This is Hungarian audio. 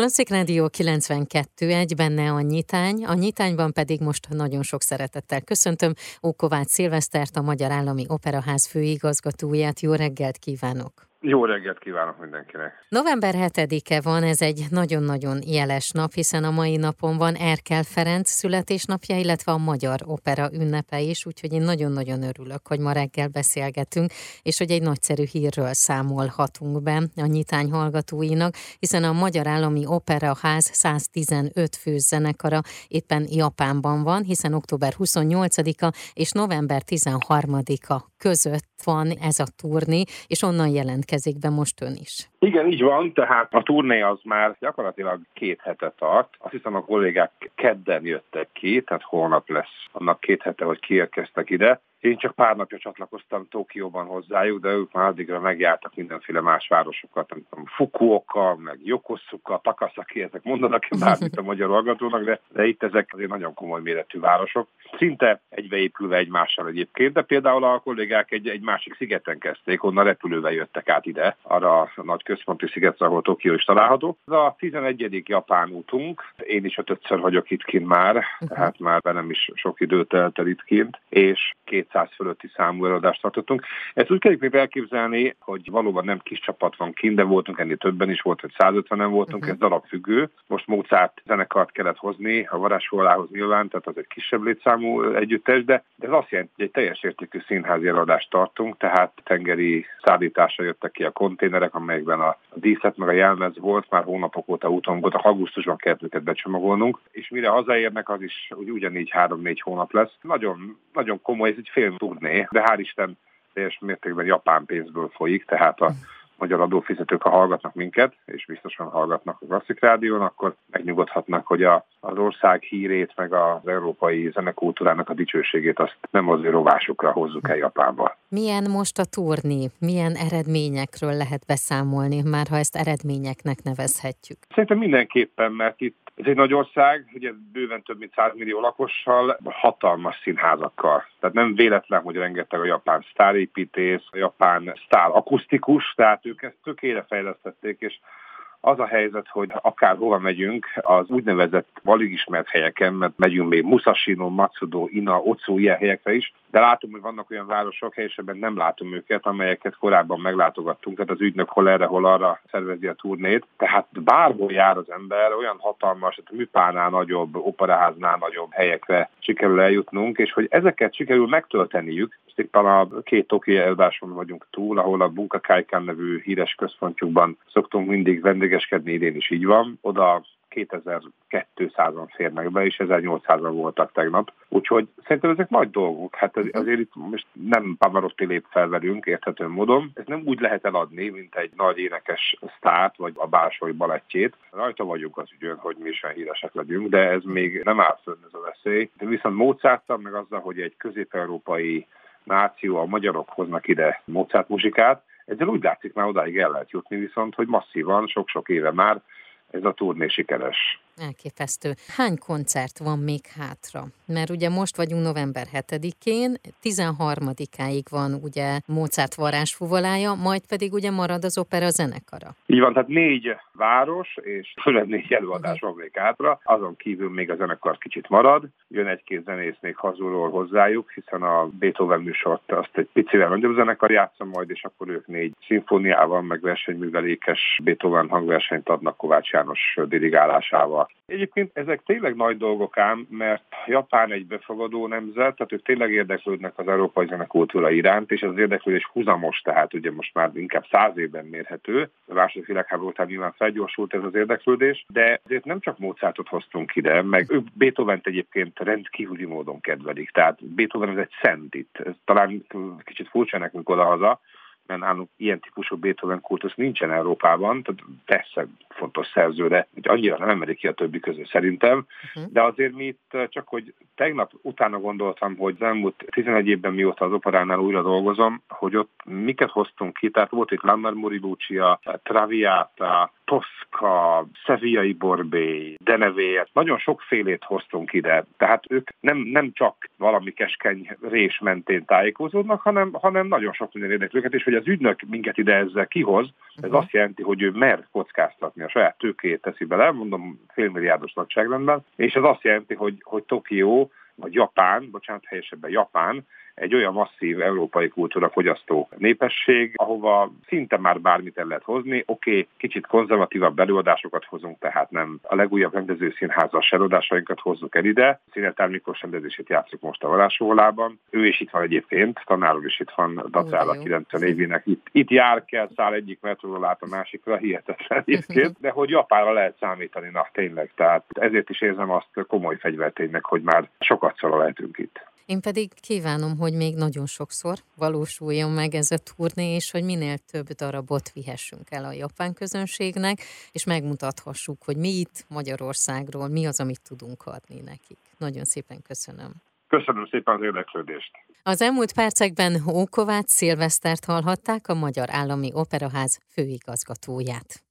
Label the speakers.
Speaker 1: Klasszik Rádió 92, egy benne a nyitány, a nyitányban pedig most nagyon sok szeretettel köszöntöm Ókovács Szilvesztert, a Magyar Állami Operaház főigazgatóját. Jó reggelt kívánok!
Speaker 2: Jó reggelt kívánok mindenkinek!
Speaker 1: November 7-e van, ez egy nagyon-nagyon jeles nap, hiszen a mai napon van Erkel Ferenc születésnapja, illetve a Magyar Opera ünnepe is, úgyhogy én nagyon-nagyon örülök, hogy ma reggel beszélgetünk, és hogy egy nagyszerű hírről számolhatunk be a nyitány hallgatóinak, hiszen a Magyar Állami Opera Ház 115 fős zenekara éppen Japánban van, hiszen október 28-a és november 13-a között van ez a turné, és onnan jelentkezik be most ön is.
Speaker 2: Igen, így van, tehát a turné az már gyakorlatilag két hete tart. Azt hiszem a kollégák kedden jöttek ki, tehát holnap lesz annak két hete, hogy kiérkeztek ide. Én csak pár napja csatlakoztam Tokióban hozzájuk, de ők már addigra megjártak mindenféle más városokat, nem tudom, Fukuoka, meg Yokosuka, Takasaki, ezek mondanak bármit a magyar hallgatónak, de, de itt ezek azért nagyon komoly méretű városok. Szinte egybeépülve egymással egyébként, de például a kollégák egy, egy másik szigeten kezdték, onnan repülővel jöttek át ide, arra a nagy központi szigetre, ahol Tokió is található. Ez a 11. japán útunk, én is ötötször vagyok itt kint már, uh-huh. tehát már bennem is sok időt eltel itt kint, és 200 fölötti számú előadást tartottunk. Ezt úgy kell még elképzelni, hogy valóban nem kis csapat van kint, de voltunk ennél többen is, volt, hogy 150-en voltunk, uh-huh. ez darabfüggő. Most Mozart zenekart kellett hozni a varázsfólához nyilván, tehát az egy kisebb létszámú együttes, de, de ez azt jelenti, hogy egy teljes értékű színházi előadást tartunk, tehát tengeri szállításra jöttek ki a konténerek, amelyekben a díszlet meg a jelmez volt, már hónapok óta úton volt, a augusztusban kellett őket becsomagolnunk, és mire hazaérnek, az is úgy, ugyanígy három-négy hónap lesz. Nagyon, nagyon komoly, egy film turné, de hál' Isten teljes mértékben japán pénzből folyik, tehát a magyar adófizetők, ha hallgatnak minket, és biztosan hallgatnak a Klasszik Rádión, akkor megnyugodhatnak, hogy a, az ország hírét, meg az európai zenekultúrának a dicsőségét azt nem az ő rovásukra hozzuk el Japánba.
Speaker 1: Milyen most a turné? Milyen eredményekről lehet beszámolni, már ha ezt eredményeknek nevezhetjük?
Speaker 2: Szerintem mindenképpen, mert itt ez egy nagy ország, ugye bőven több mint 100 millió lakossal, hatalmas színházakkal. Tehát nem véletlen, hogy rengeteg a japán sztárépítész, a japán sztár akusztikus, tehát ők ezt tökére fejlesztették, és az a helyzet, hogy akár hova megyünk, az úgynevezett alig ismert helyeken, mert megyünk még Musashino, Matsudo, Ina, Otsu, ilyen helyekre is, de látom, hogy vannak olyan városok, helyesebben nem látom őket, amelyeket korábban meglátogattunk, tehát az ügynök hol erre, hol arra szervezi a turnét. Tehát bárhol jár az ember, olyan hatalmas, tehát műpánál nagyobb, operaháznál nagyobb helyekre sikerül eljutnunk, és hogy ezeket sikerül megtölteniük, éppen a két toki előadáson vagyunk túl, ahol a Bunka Kaikan nevű híres központjukban szoktunk mindig vendégeskedni, idén is így van. Oda 2200-an férnek be, és 1800-an voltak tegnap. Úgyhogy szerintem ezek nagy dolgok. Hát azért itt most nem Pavarotti lép fel velünk, érthető módon. Ez nem úgy lehet eladni, mint egy nagy énekes sztárt, vagy a bársói balettjét. Rajta vagyunk az ügyön, hogy mi is híresek legyünk, de ez még nem áll fönn ez a veszély. De viszont Mozarttal, meg azzal, hogy egy közép-európai náció, a magyarok hoznak ide Mozart muzsikát, ezzel úgy látszik már odáig el lehet jutni, viszont hogy masszívan, sok-sok éve már ez a turné sikeres.
Speaker 1: Elképesztő. Hány koncert van még hátra? Mert ugye most vagyunk november 7-én, 13-áig van ugye Mozart varázsfuvolája, majd pedig ugye marad az opera zenekara.
Speaker 2: Így van, tehát négy város és főleg négy előadás van még hátra, azon kívül még a zenekar kicsit marad, jön egy-két zenész még hazulról hozzájuk, hiszen a Beethoven műsort azt egy picivel nagyobb zenekar játszom majd, és akkor ők négy szimfóniával, meg versenyművelékes Beethoven hangversenyt adnak Kovács János dirigálásával. Egyébként ezek tényleg nagy dolgok ám, mert Japán egy befogadó nemzet, tehát ők tényleg érdeklődnek az európai zenekultúra iránt, és az érdeklődés húzamos, tehát ugye most már inkább száz évben mérhető. A második világháború után nyilván felgyorsult ez az érdeklődés, de azért nem csak Mozartot hoztunk ide, meg ők Beethoven-t egyébként rendkívüli módon kedvelik. Tehát Beethoven ez egy szent itt. Ez talán kicsit furcsa nekünk odahaza, mert nálunk ilyen típusú Beethoven kultusz nincsen Európában, tehát persze fontos szerzőre, hogy annyira nem emelik ki a többi közül szerintem, uh-huh. de azért mi itt csak, hogy tegnap utána gondoltam, hogy az elmúlt 11 évben mióta az operánál újra dolgozom, hogy ott miket hoztunk ki, tehát volt itt Lammer Moriluccia, Traviata, Toszka, Szeviai Borbély, Denevé, nagyon sokfélét hoztunk ide. Tehát ők nem, nem csak valami keskeny rés mentén tájékozódnak, hanem, hanem nagyon sok minden érdekli őket, és hogy az ügynök minket ide ezzel kihoz, ez uh-huh. azt jelenti, hogy ő mer kockáztatni, a saját tőkét teszi bele, mondom félmilliárdos nagyságrendben, és ez azt jelenti, hogy, hogy Tokió vagy Japán, bocsánat, helyesebben Japán, egy olyan masszív európai kultúra fogyasztó népesség, ahova szinte már bármit el lehet hozni. Oké, okay, kicsit konzervatívabb előadásokat hozunk, tehát nem a legújabb rendezőszínházas előadásainkat hozzuk el ide. Színetár Miklós rendezését játszunk most a Valásólában. Ő is itt van egyébként, tanár is itt van, Dacála 90 évének. Itt, itt jár kell, száll egyik metróról át a másikra, hihetetlen egyébként, de hogy Japánra lehet számítani, na tényleg. Tehát ezért is érzem azt komoly fegyverténynek, hogy már sokat szala lehetünk itt.
Speaker 1: Én pedig kívánom, hogy még nagyon sokszor valósuljon meg ez a turné, és hogy minél több darabot vihessünk el a japán közönségnek, és megmutathassuk, hogy mi itt Magyarországról, mi az, amit tudunk adni nekik. Nagyon szépen köszönöm.
Speaker 2: Köszönöm szépen az érdeklődést.
Speaker 1: Az elmúlt percekben Ókovács Szilvesztert hallhatták, a Magyar Állami Operaház főigazgatóját.